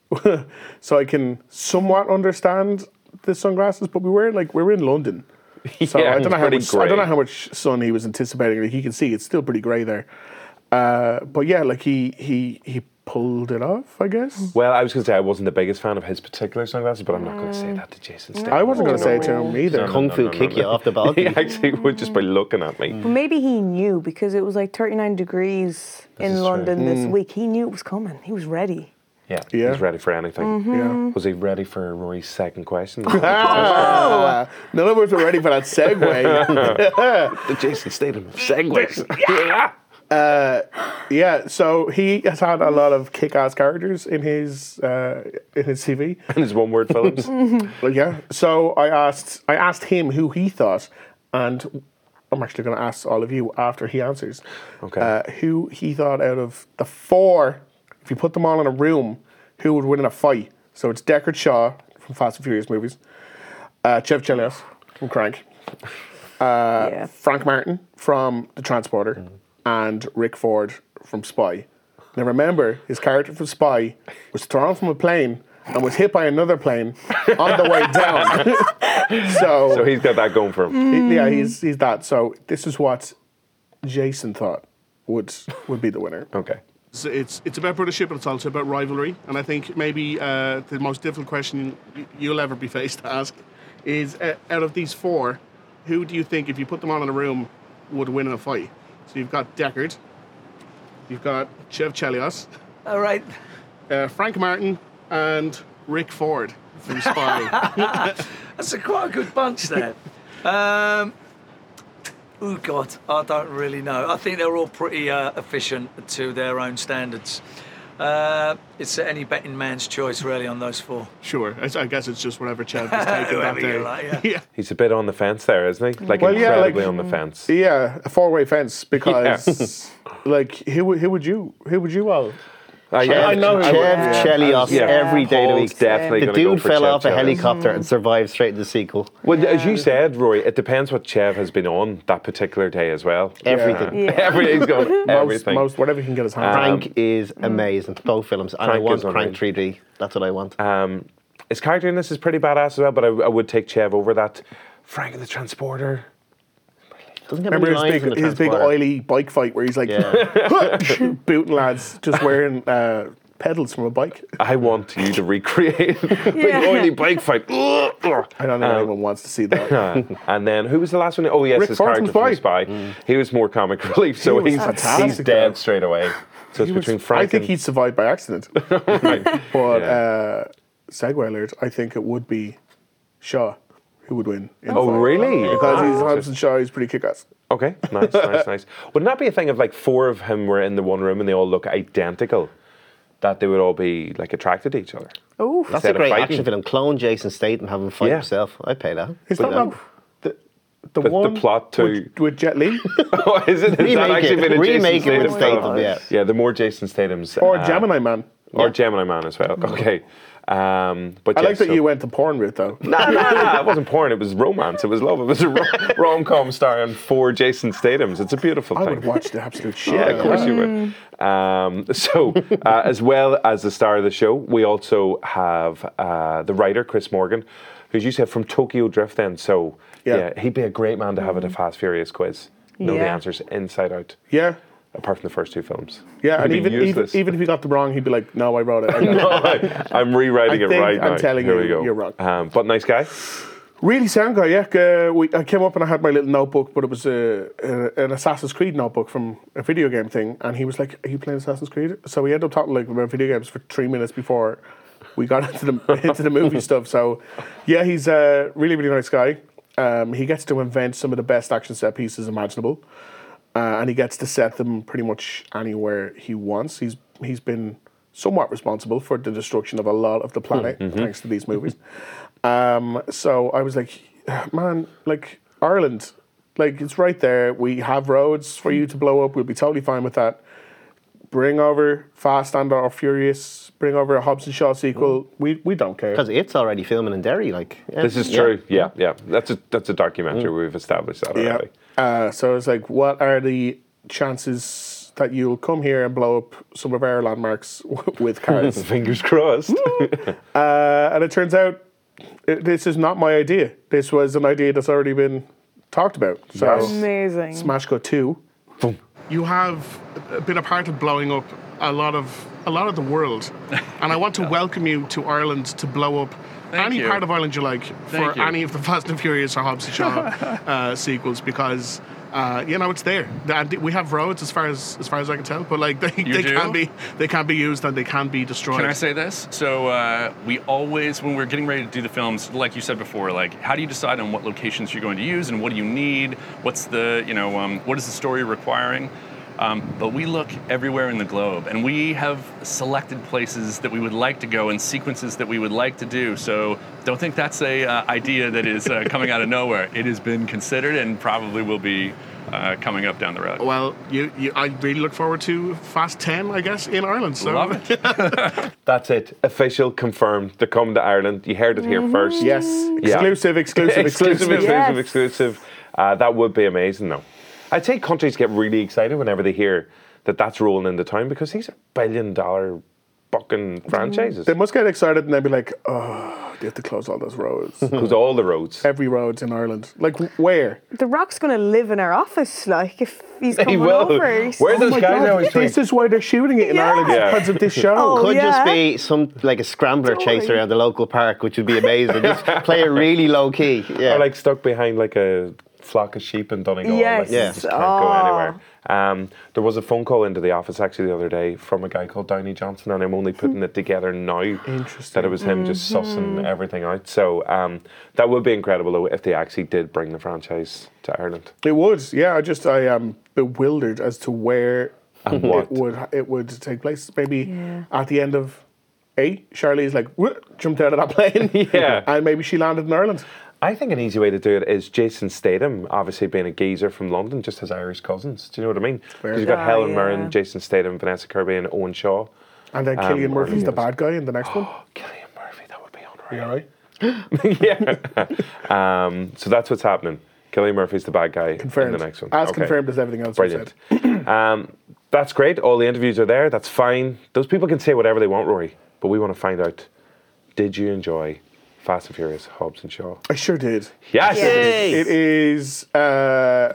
so I can somewhat understand the sunglasses. But we were like we were in London, so Yeah, I don't know how pretty much I don't know how much sun he was anticipating. Like you can see, it's still pretty grey there. Uh, but yeah, like he he he pulled it off, I guess. Well, I was going to say I wasn't the biggest fan of his particular sunglasses, but I'm not going to say that to Jason Statham. I wasn't going to say it to him either. No, no, Kung no, fu no, no, kick no. you off the balcony. He actually would just by looking at me. But maybe he knew because it was like 39 degrees in is true. London this Mm. week. He knew it was coming. He was ready. Yeah, Yeah. he's ready for anything. Mhm. Yeah. Was he ready for Roy's second question? Ah, none of us were ready for that segue. the Jason Statham segue. Uh, yeah, so he has had a lot of kick-ass characters in his uh, in his CV. And his one-word films. Well, yeah. So I asked I asked him who he thought, and I'm actually going to ask all of you after he answers. Okay. Uh, who he thought out of the four, if you put them all in a room, who would win in a fight? So it's Deckard Shaw from Fast and Furious movies, uh, Chev Chelios from Crank, uh, Frank Martin from The Transporter, and Rick Ford from Spy. Now remember, his character from Spy was thrown from a plane and was hit by another plane on the way down. so, So he's got that going for him. he- yeah, he's he's that. So this is what Jason thought would would be the winner. Okay. It's, it's it's about brothership, but it's also about rivalry. And I think maybe uh, the most difficult question you'll ever be faced to ask is: uh, out of these four, who do you think, if you put them all in a room, would win in a fight? So you've got Deckard, you've got Chev Chelios, All right. uh, Frank Martin, and Rick Ford from Spy. That's a quite a good bunch there. Um, oh God, I don't really know. I think they're all pretty uh, efficient to their own standards. Uh, it's any betting man's choice, really, on those four. sure, I, I guess it's just whatever Chev is taking that day. like, yeah. He's a bit on the fence there, isn't he? Like Well, yeah, incredibly like- on the fence. Yeah, a four way fence because, like, who would who would you who would you all? Chev, yeah, I know who Chev would- yeah. Chelios Yeah. every day of the week. definitely the gonna go dude fell Chev off a Chelios. helicopter and mm. survived straight into the sequel. Well, as you said, Roy, it depends what Chev has been on that particular day as well. Everything. Everything's going Most, everything. most whatever he can get his hands on. Crank um, is mm. amazing. Both films. And I want is Crank 3D. That's what I want. Um, his character in this is pretty badass as well, but I, I would take Chev over that. Frank and the Transporter. Doesn't get Remember many his lines in big, the his big oily bike fight where he's like booting lads just wearing uh, pedals from a bike. I want you to recreate big Yeah. oily bike fight. I don't think Um, anyone wants to see that. Uh, and then who was the last one? Oh yes, Rick his Ford from character from Spy. He was more comic relief, so was he's he's dead though. straight away. So it's He was- between Frank I think and he survived by accident. Right. But Yeah. uh, segue alert, I think it would be Shaw who would win. in Oh, fight. really? Because he's. Hudson Shaw, he's pretty kick-ass. Okay, nice, nice, nice. Wouldn't that be a thing of like four of him were in the one room and they all look identical? That they would all be like attracted to each other. Oh, That's a great action film. Clone Jason Statham, have him fight Yeah. himself. I'd pay that. Is But that then- not the, the, The, one the plot to with, with Jet Li? oh, is it? Has that Remake actually it. been a Remake Jason it with Statham? Statham, yeah. Yeah, the more Jason Statham's or uh, Gemini Man? or Gemini Man as well. Okay, um, but I yeah, like that so- you went the porn route though. No, no, no, it wasn't porn. It was romance. It was love. It was a rom com starring four Jason Statham's. It's a beautiful I thing. I would watch the absolute shit. Yeah, of course you would. Um, so, uh, as well as the star of the show, we also have uh, the writer Chris Morgan, who's you said from Tokyo Drift. Then, so yeah. Yeah. he'd be a great man to have at a Fast Furious quiz. Know the answers inside out, Yeah. Apart from the first two films. Yeah, and even, even even if he got them wrong, he'd be like, "No, I wrote it." I no, I, am rewriting I it right I'm now. telling Here you, we go. you're wrong. Um, but nice guy. Really sound guy, yeah. Uh, we, I came up and I had my little notebook, but it was a, a, an Assassin's Creed notebook from a video game thing. And he was like, Are you playing Assassin's Creed? So we ended up talking like about video games for three minutes before we got into the, into the movie stuff. So, yeah, he's a really, really nice guy. Um, he gets to invent some of the best action set pieces imaginable. Uh, and he gets to set them pretty much anywhere he wants. He's He's been somewhat responsible for the destruction of a lot of the planet, thanks to these movies. Um, so I was like, man, like Ireland, like it's right there. We have roads for you to blow up. We'll be totally fine with that. Bring over Fast and or Furious. Bring over a Hobbs and Shaw sequel. We we don't care. Because it's already filming in Derry. Like yeah, This is true. Yeah, yeah. That's a that's a documentary. We've established that Yeah. already. Uh, so I was like, what are the chances that you'll come here and blow up some of our landmarks with cars? Fingers crossed. Uh, and it turns out it, this is not my idea. This was an idea that's already been talked about. So Amazing. Smash Go 2. You have been a part of blowing up a lot of a lot of the world, and I want to welcome you to Ireland to blow up Thank any you. part of Ireland you like for you. any of the Fast and Furious or Hobbs and Shaw uh, sequels because. Uh, you know it's there. We have roads as far as as far as I can tell, but like they, You they do? can be they can be used and they can be destroyed. Can I say this? So uh, we always, when we're getting ready to do the films, like you said before, like how do you decide on what locations you're going to use and what do you need? What's the, you know, um, what is the story requiring? Um, but we look everywhere in the globe, and we have selected places that we would like to go and sequences that we would like to do. So don't think that's a uh, idea that is uh, coming out of nowhere. It has been considered and probably will be uh, coming up down the road. Well, you, you, I really look forward to Fast 10, I guess, in Ireland. So. Love That's it. Official, confirmed. They're coming to Ireland. You heard it here first. Yes. Yeah. Exclusive, exclusive, exclusive, exclusive. exclusive, Yes. exclusive. Uh, that would be amazing, though. I'd say countries get really excited whenever they hear that that's rolling into town because these are billion dollar fucking mm. franchises. They must get excited and they'd be like, oh, they have to close all those roads. Because all the roads. Every road's in Ireland. Like, where? The Rock's going to live in our office, like, if he's He coming will. over. He's- oh my God, This is why they're shooting it in Yeah. Ireland Yeah. because of this show. Oh, Could yeah. just be some like a scrambler chase around the local park, which would be amazing. just play it really low key. Yeah. Or like stuck behind like a flock of sheep in Donegal. Yes. Like, you Yeah. just can't Oh. go anywhere. Um, there was a phone call into the office actually the other day from a guy called Dwayne Johnson, and I'm only putting it together now that it was him just sussing everything out. So um, that would be incredible though if they actually did bring the franchise to Ireland. It would, yeah. I just I am bewildered as to where And what? it would it would take place. Maybe at the end of eight, Charlie's like jumped out of that plane, Yeah. and maybe she landed in Ireland. I think an easy way to do it is Jason Statham, obviously being a geezer from London, just has Irish cousins. Do you know what I mean? 'Cause you've got Oh, Helen yeah. Mirren, Jason Statham, Vanessa Kirby, and Owen Shaw. And then Um, Cillian or Murphy's the bad guy in the next one. Cillian Murphy, that would be Are you alright? yeah. um, so that's what's happening. Cillian Murphy's the bad guy Confirmed. in the next one. As Okay. confirmed as everything else we've Brilliant. um, that's great. All the interviews are there. That's fine. Those people can say whatever they want, Rory. But we want to find out: Did you enjoy Fast and Furious, Hobbs and Shaw? I sure did. Yes. It is uh,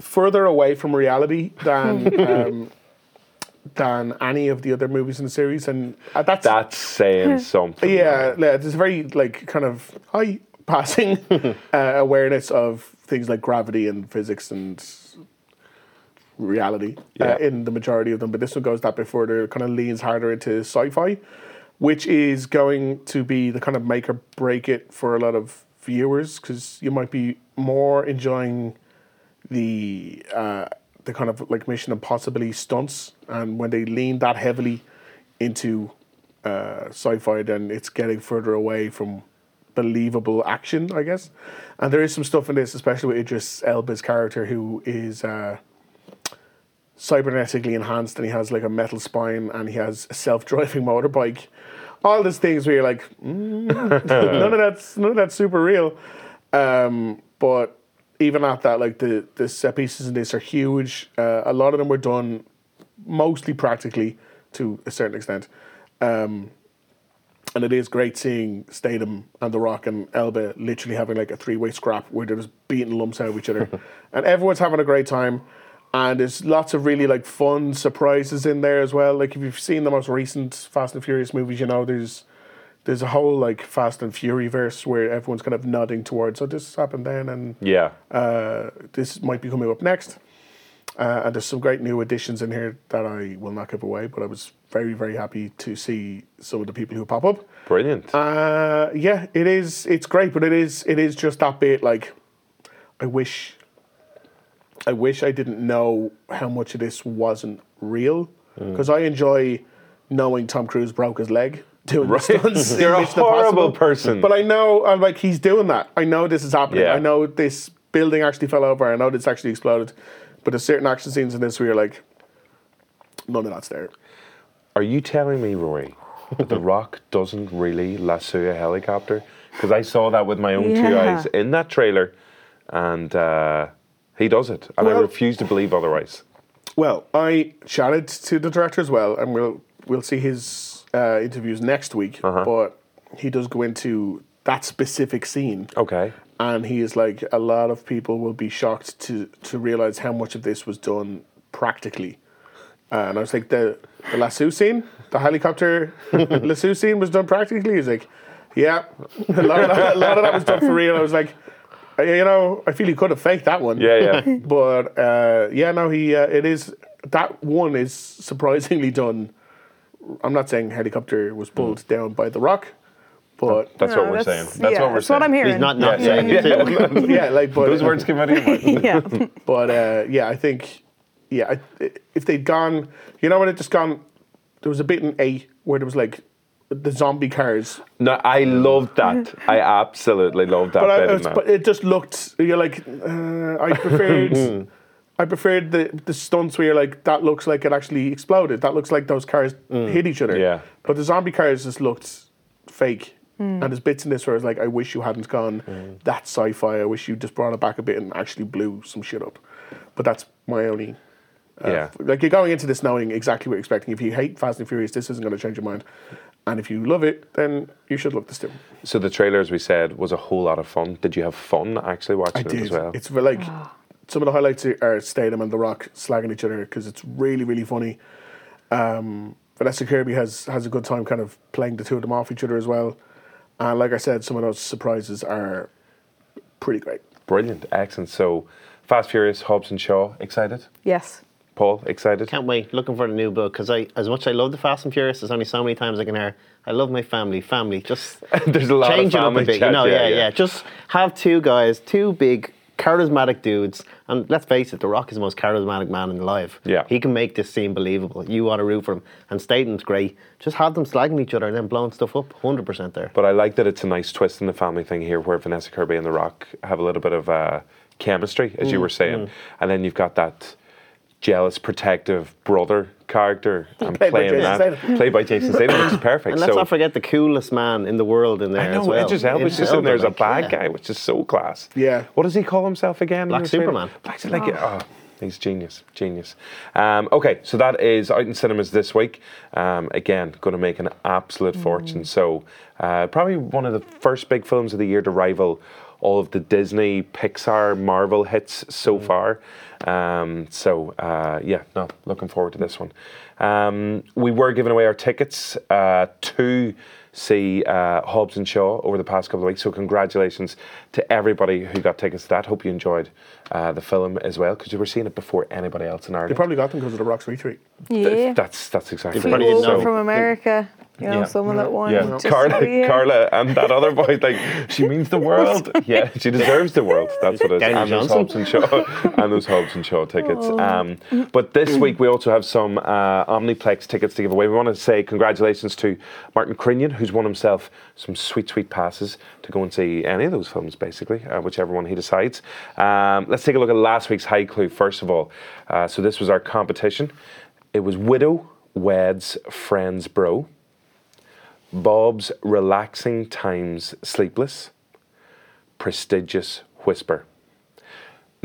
further away from reality than um, than any of the other movies in the series, and uh, that's That's saying something. yeah. yeah, There's a very like kind of high passing uh, awareness of things like gravity and physics and reality Yeah. uh, in the majority of them, but this one goes that bit further. Kind of leans harder into sci-fi, which is going to be the kind of make or break it for a lot of viewers because you might be more enjoying the uh, the kind of like Mission Impossible stunts, and when they lean that heavily into uh, sci-fi, then it's getting further away from believable action, I guess. And there is some stuff in this, especially with Idris Elba's character, who is uh, cybernetically enhanced, and he has like a metal spine, and he has a self-driving motorbike. All these things where you're like, mm, none of that's none of that's super real. Um, but even at that, like the the set pieces in this are huge. Uh, a lot of them were done mostly practically to a certain extent. Um, and it is great seeing Statham and The Rock and Elba literally having like a three way scrap where they're just beating lumps out of each other. and everyone's having a great time. And there's lots of really like fun surprises in there as well. Like if you've seen the most recent Fast and Furious movies, you know there's there's a whole like Fast and Fury verse where everyone's kind of nodding towards, So this happened then, and Yeah. uh, this might be coming up next. Uh, and there's some great new additions in here that I will not give away, but I was very, very happy to see some of the people who pop up. Brilliant. Uh, yeah, it is. It's great, but it is. It is just that bit. Like, I wish. I wish I didn't know how much of this wasn't real, Mm. because I enjoy knowing Tom Cruise broke his leg doing Right. the stunts. You're a Mission horrible person. But I know, I'm like, he's doing that. I know this is happening. Yeah. I know this building actually fell over. I know this actually exploded. But there's certain action scenes in this where you're like, none of that's there. Are you telling me, Rory, that The Rock doesn't really lasso a helicopter? Because I saw that with my own two eyes in that trailer, and uh, he does it, and I refuse to believe otherwise. Well, I chatted to the director as well, and we'll we'll see his uh, interviews next week. Uh-huh. But he does go into that specific scene. Okay. And he is like, a lot of people will be shocked to to realize how much of this was done practically and I was like, the the lasso scene, the helicopter lasso scene was done practically. He's like, yeah, a lot, of that, a lot of that was done for real. I was like, uh, you know, I feel he could have faked that one. Yeah, yeah. but uh, yeah, no, he uh, it is that one is surprisingly done. I'm not saying helicopter was pulled down by the Rock, but That's what we're saying. That's what we're saying. He's not not Yeah, saying yeah, it yeah. too. yeah, like but Those words came out of your mouth. yeah. but uh, yeah, I think yeah, I, if they'd gone, you know, when it just gone, there was a bit in eight where there was like the zombie cars, No, I loved that. I absolutely loved that but, I, bit in that. but it just looked. You're like, uh, I preferred. I preferred the the stunts where you're like that looks like it actually exploded. That looks like those cars hit each other. Yeah. But the zombie cars just looked fake. And there's bits in this where I was like, I wish you hadn't gone that sci-fi. I wish you just brought it back a bit and actually blew some shit up. But that's my only. Uh, Yeah. Like you're going into this knowing exactly what you're expecting. If you hate Fast and Furious, this isn't going to change your mind. And if you love it, then you should love this too. So the trailer, as we said, was a whole lot of fun. Did you have fun actually watching I it as well? It's re- like some of the highlights are Statham and The Rock slagging each other because it's really, really funny. Um, Vanessa Kirby has has a good time kind of playing the two of them off each other as well. And like I said, some of those surprises are pretty great. Brilliant, excellent. So, Fast Furious, Hobbs and Shaw, excited? Yes. Paul, excited? Can't wait. Looking for the new book because I, as much as I love the Fast and Furious, there's only so many times I can hear. I love my family. Family. Just There's a lot of change it up a bit. chat, you know, yeah, yeah, yeah. Just have two guys, two big charismatic dudes, and let's face it, The Rock is the most charismatic man alive. Yeah. he can make this scene believable. You want to root for him, and Statham's great. Just have them slagging each other and then blowing stuff up. Hundred percent there. But I like that it's a nice twist in the family thing here, where Vanessa Kirby and The Rock have a little bit of uh, chemistry, as you Mm, were saying, mm. and then you've got that jealous, protective brother character and Played by playing Jason that, Statham. played by Jason Statham, which is perfect. And let's so not forget the coolest man in the world in there I know as well. Idris Elba's just sitting there as a bad yeah. guy, which is so class. Yeah. What does he call himself again? Black the trailer? Superman. Black like oh. He's genius, genius. Um, okay, so that is out in cinemas this week. Um, again, going to make an absolute fortune. So, uh, probably one of the first big films of the year to rival all of the Disney, Pixar, Marvel hits so far. Um, so, uh, yeah, no, looking forward to this one. Um, we were giving away our tickets uh, to see uh, Hobbs and Shaw over the past couple of weeks. So congratulations to everybody who got tickets to that. Hope you enjoyed uh, the film as well because you were seeing it before anybody else in Ireland. They probably got them because of the Rock's retweet. Yeah. That's that's exactly They it. So- from America. You know, Yeah. someone that won. yeah, just Carla, so, yeah. Carla, and that other boy, like she means the world. Yeah, she deserves the world. That's what it is. Danny and those Johnson. Hobbs and Shaw, and those Hobbs and Shaw tickets. Um, but this week we also have some uh, Omniplex tickets to give away. We want to say congratulations to Martin Crinion, who's won himself some sweet, sweet passes to go and see any of those films, basically, uh, whichever one he decides. Um, let's take a look at last week's high clue first of all. Uh, so this was our competition. It was widow weds friends bro. Bob's relaxing times sleepless, prestigious whisper.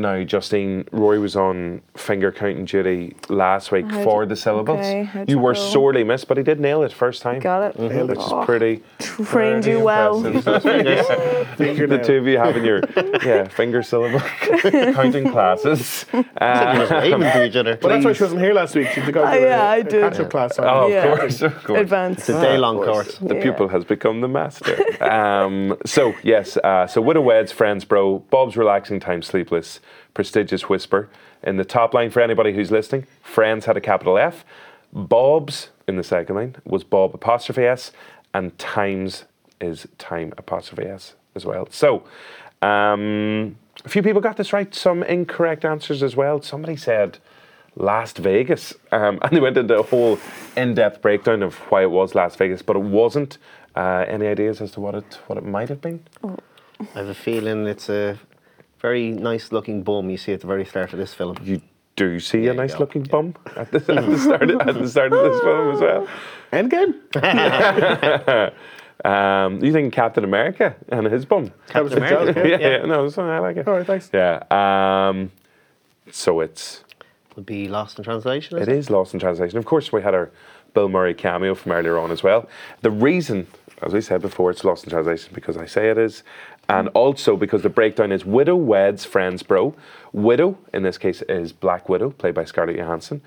Now, Justine, Rory was on finger counting duty last week How'd for you- the syllables. okay, you you were go? sorely missed, but he did nail it first time. Got it. Mhm, Which Oh. is pretty. Trained you well. impressive. the two of you having your yeah finger syllable counting classes. Just Uh, to each other. But that's why she wasn't here last week. She had to go to Oh, yeah, a, I a did. catch-up class. on- Oh, of Yeah. course, of course. Advanced. It's a day-long of course. course. The Yeah. pupil has become the master. um, so yes, uh, so widow weds, friends, bro. Bob's relaxing time, sleepless, prestigious whisper. In the top line for anybody who's listening, friends had a capital F. Bob's in the second line was Bob apostrophe S, and times is time apostrophe S as well. So. Um, a few people got this right. Some incorrect answers as well. Somebody said Las Vegas, um, and they went into a whole in-depth breakdown of why it was Las Vegas, but it wasn't. Uh, any ideas as to what it what it might have been? I have a feeling it's a very nice-looking bum you see at the very start of this film. You do see There a nice go. looking bum at the, at the start of, at the start of this film as well. Endgame. Um, you think Captain America and his bum? Captain America, yeah, yeah. yeah, no, so I like it. All right, thanks. Yeah. Um, so it's Would be lost in translation. It Is it? is lost in translation. Of course, we had our Bill Murray cameo from earlier on as well. The reason, as we said before, it's lost in translation because I say it is, and also because the breakdown is widow weds friends bro. Widow, in this case, is Black Widow, played by Scarlett Johansson.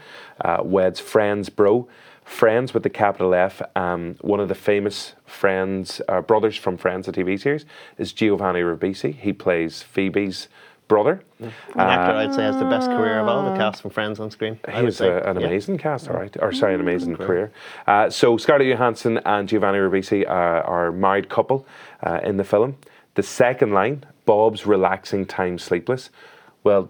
Uh, weds friends bro. Friends with the capital F. Um, one of the famous friends, uh, brothers from Friends, the TV series, is Giovanni Ribisi. He plays Phoebe's brother. An actor I'd say has the best career of all the cast from Friends on screen. He was a, an Yeah. amazing cast, all right. Or sorry, an amazing career. Uh, so Scarlett Johansson and Giovanni Ribisi uh, are a married couple uh, in the film. The second line, Bob's relaxing time sleepless. Well,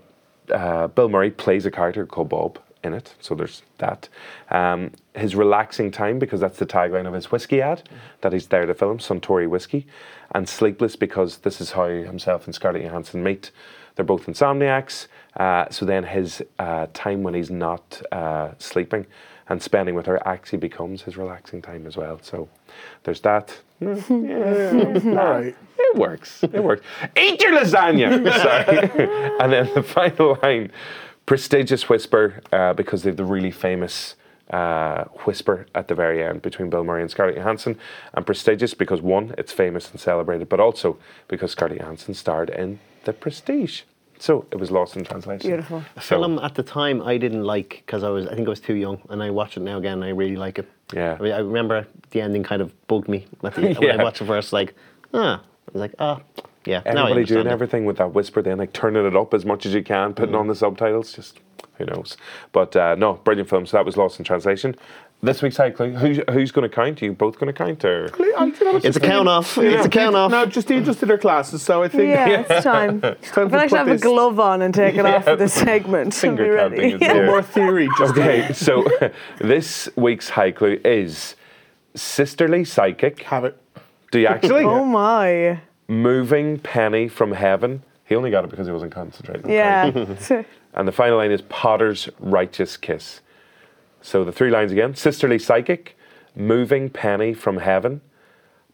uh, Bill Murray plays a character called Bob in it, so there's that. Um, his relaxing time, because that's the tagline of his whiskey ad that he's there to film, Suntory whiskey, and sleepless because this is how himself and Scarlett Johansson meet. They're both insomniacs. Uh, so then his uh, time when he's not uh, sleeping and spending with her actually becomes his relaxing time as well. So there's that. All right. It works. It works. Eat your lasagna. Sorry. and then the final line, prestigious whisper, uh, because they have the really famous uh, whisper at the very end between Bill Murray and Scarlett Johansson. And prestigious because one, it's famous and celebrated, but also because Scarlett Johansson starred in The Prestige. So it was lost in translation. Beautiful. A film at the time I didn't like because I was I think I was too young, and I watch it now again. and I really like it. Yeah. I, mean, I remember the ending kind of bugged me at the, when I Yeah. watched it first. Like, ah, I was like, ah, yeah. now Everybody doing it. everything with that whisper, then like turning it up as much as you can, putting on the subtitles. Just who knows? But uh, no, brilliant film. So that was lost in translation. This week's high clue. Who's, who's going to count? you both going to count, or It's a count off. It's a count off. No, Justine just did her classes, so I think Yeah, it's time. it's time I'm to gonna put have a glove on and take it off for this segment. and Finger be ready. counting is Yeah. there. more theory. Just Okay, so this week's high clue is sisterly psychic. have it. Do you actually? Oh my. Moving penny from heaven. He only got it because he wasn't concentrating. Yeah. And the final line is Potter's righteous kiss. So the three lines again Sisterly psychic, moving penny from heaven,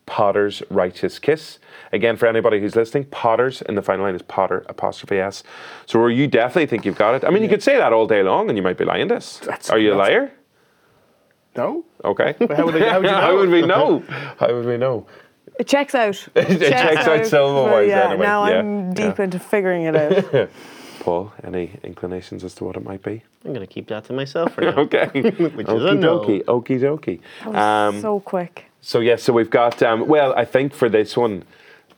Potter's righteous kiss. Again, for anybody who's listening, Potter's in the final line is Potter apostrophe S. So where you definitely think you've got it. I mean, you could say that all day long and you might be lying to us. That's- Are you a liar? No. Okay. how would they- how would you How would we know? How would we know? It checks out. It checks out silver-wise yeah, anyway, Now yeah, I'm deep yeah. into figuring it out. Paul, any inclinations as to what it might be? I'm going to keep that to myself for now. okay. Which is a Okie no. dokie. Okie dokie. Um, so quick. So yes, so we've got. Um, well, I think for this one,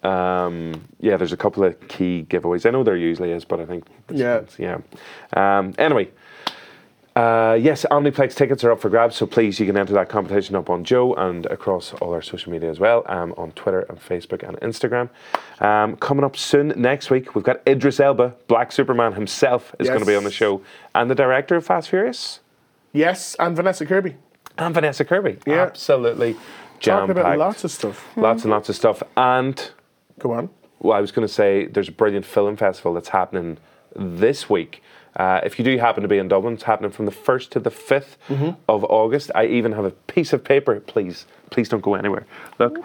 um, yeah, there's a couple of key giveaways. I know there usually is, but I think this Yeah. one's- yeah. Um, anyway, uh, yes, Omniplex tickets are up for grabs, so please you can enter that competition up on Joe and across all our social media as well, um, on Twitter and Facebook and Instagram. Um, coming up soon next week, we've got Idris Elba, Black Superman himself, is going to be on the show, and the director of Fast Furious, Yes, and Vanessa Kirby. and Vanessa Kirby. Yeah. Absolutely Talking about lots of stuff. Lots and lots of stuff. And Go on. well, I was going to say there's a brilliant film festival that's happening this week. Uh, if you do happen to be in Dublin, it's happening from the 1st to the 5th Mm-hmm. of August. I even have a piece of paper. Please, please don't go anywhere. Look,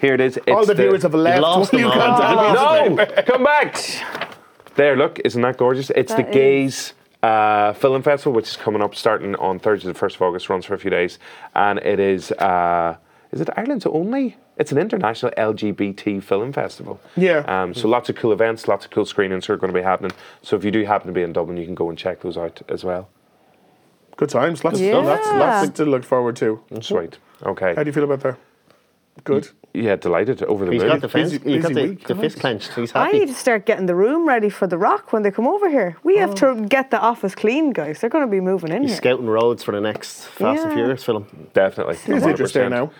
here it is. It's All the viewers have left. lost you them all. contact me? no, come back. There, look, isn't that gorgeous? It's the That is. Gaze uh, Film Festival, which is coming up starting on Thursday, the 1st of August, runs for a few days. And it is, uh, is it Ireland's only? It's an international LGBT film festival. Yeah. Um, so lots of cool events, lots of cool screenings are going to be happening. So if you do happen to be in Dublin, you can go and check those out as well. Good times. Lots, Yeah. of, lots, lots to look forward to. Sweet. Okay. How do you feel about that? Good. Yeah, delighted. Over the He's moon. got the fence. Busy- He's got the, week, the fist clenched. He's happy. I need to start getting the room ready for the rock when they come over here. We have to get the office clean, guys. They're going to be moving in He's here. scouting roads for the next Fast and Furious film. Definitely. He's interesting 100%. now.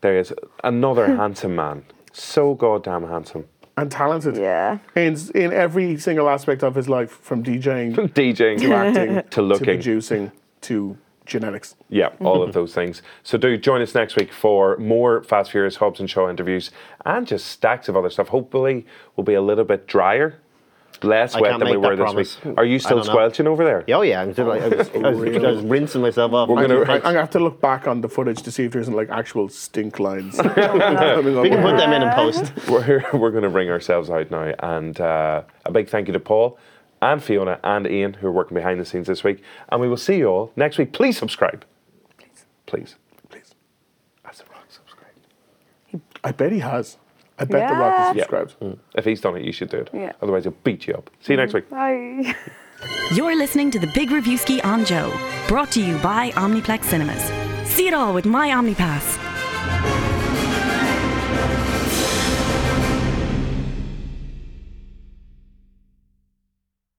There is another handsome man. So goddamn handsome. And talented. Yeah. In, in every single aspect of his life, from DJing DJing to acting to looking, to looking. producing to genetics. Yeah, all of those things. So do join us next week for more Fast Furious Hobbs and Shaw interviews and just stacks of other stuff. Hopefully, we'll be a little bit drier, less I wet than we were this promise. week. Are you still don't know. squelching over there? Oh yeah, I'm still, I, was, I, was, I was rinsing myself off. We're I'm gonna- gonna, have to look back on the footage to see if there isn't like actual stink lines. we can put them in and post. We're, we're going to bring ourselves out now. And uh, a big thank you to Paul and Fiona and Ian who are working behind the scenes this week. And we will see you all next week. Please subscribe. please. Please. Please. As the Rock subscribe. I bet he has. I bet The Rock has Yeah. subscribed. Mm. If he's done it, you should do it. Yeah. Otherwise, he'll beat you up. See you next week. Bye. You're listening to The Big Reviewski on Joe, brought to you by Omniplex Cinemas. See it all with my OmniPass.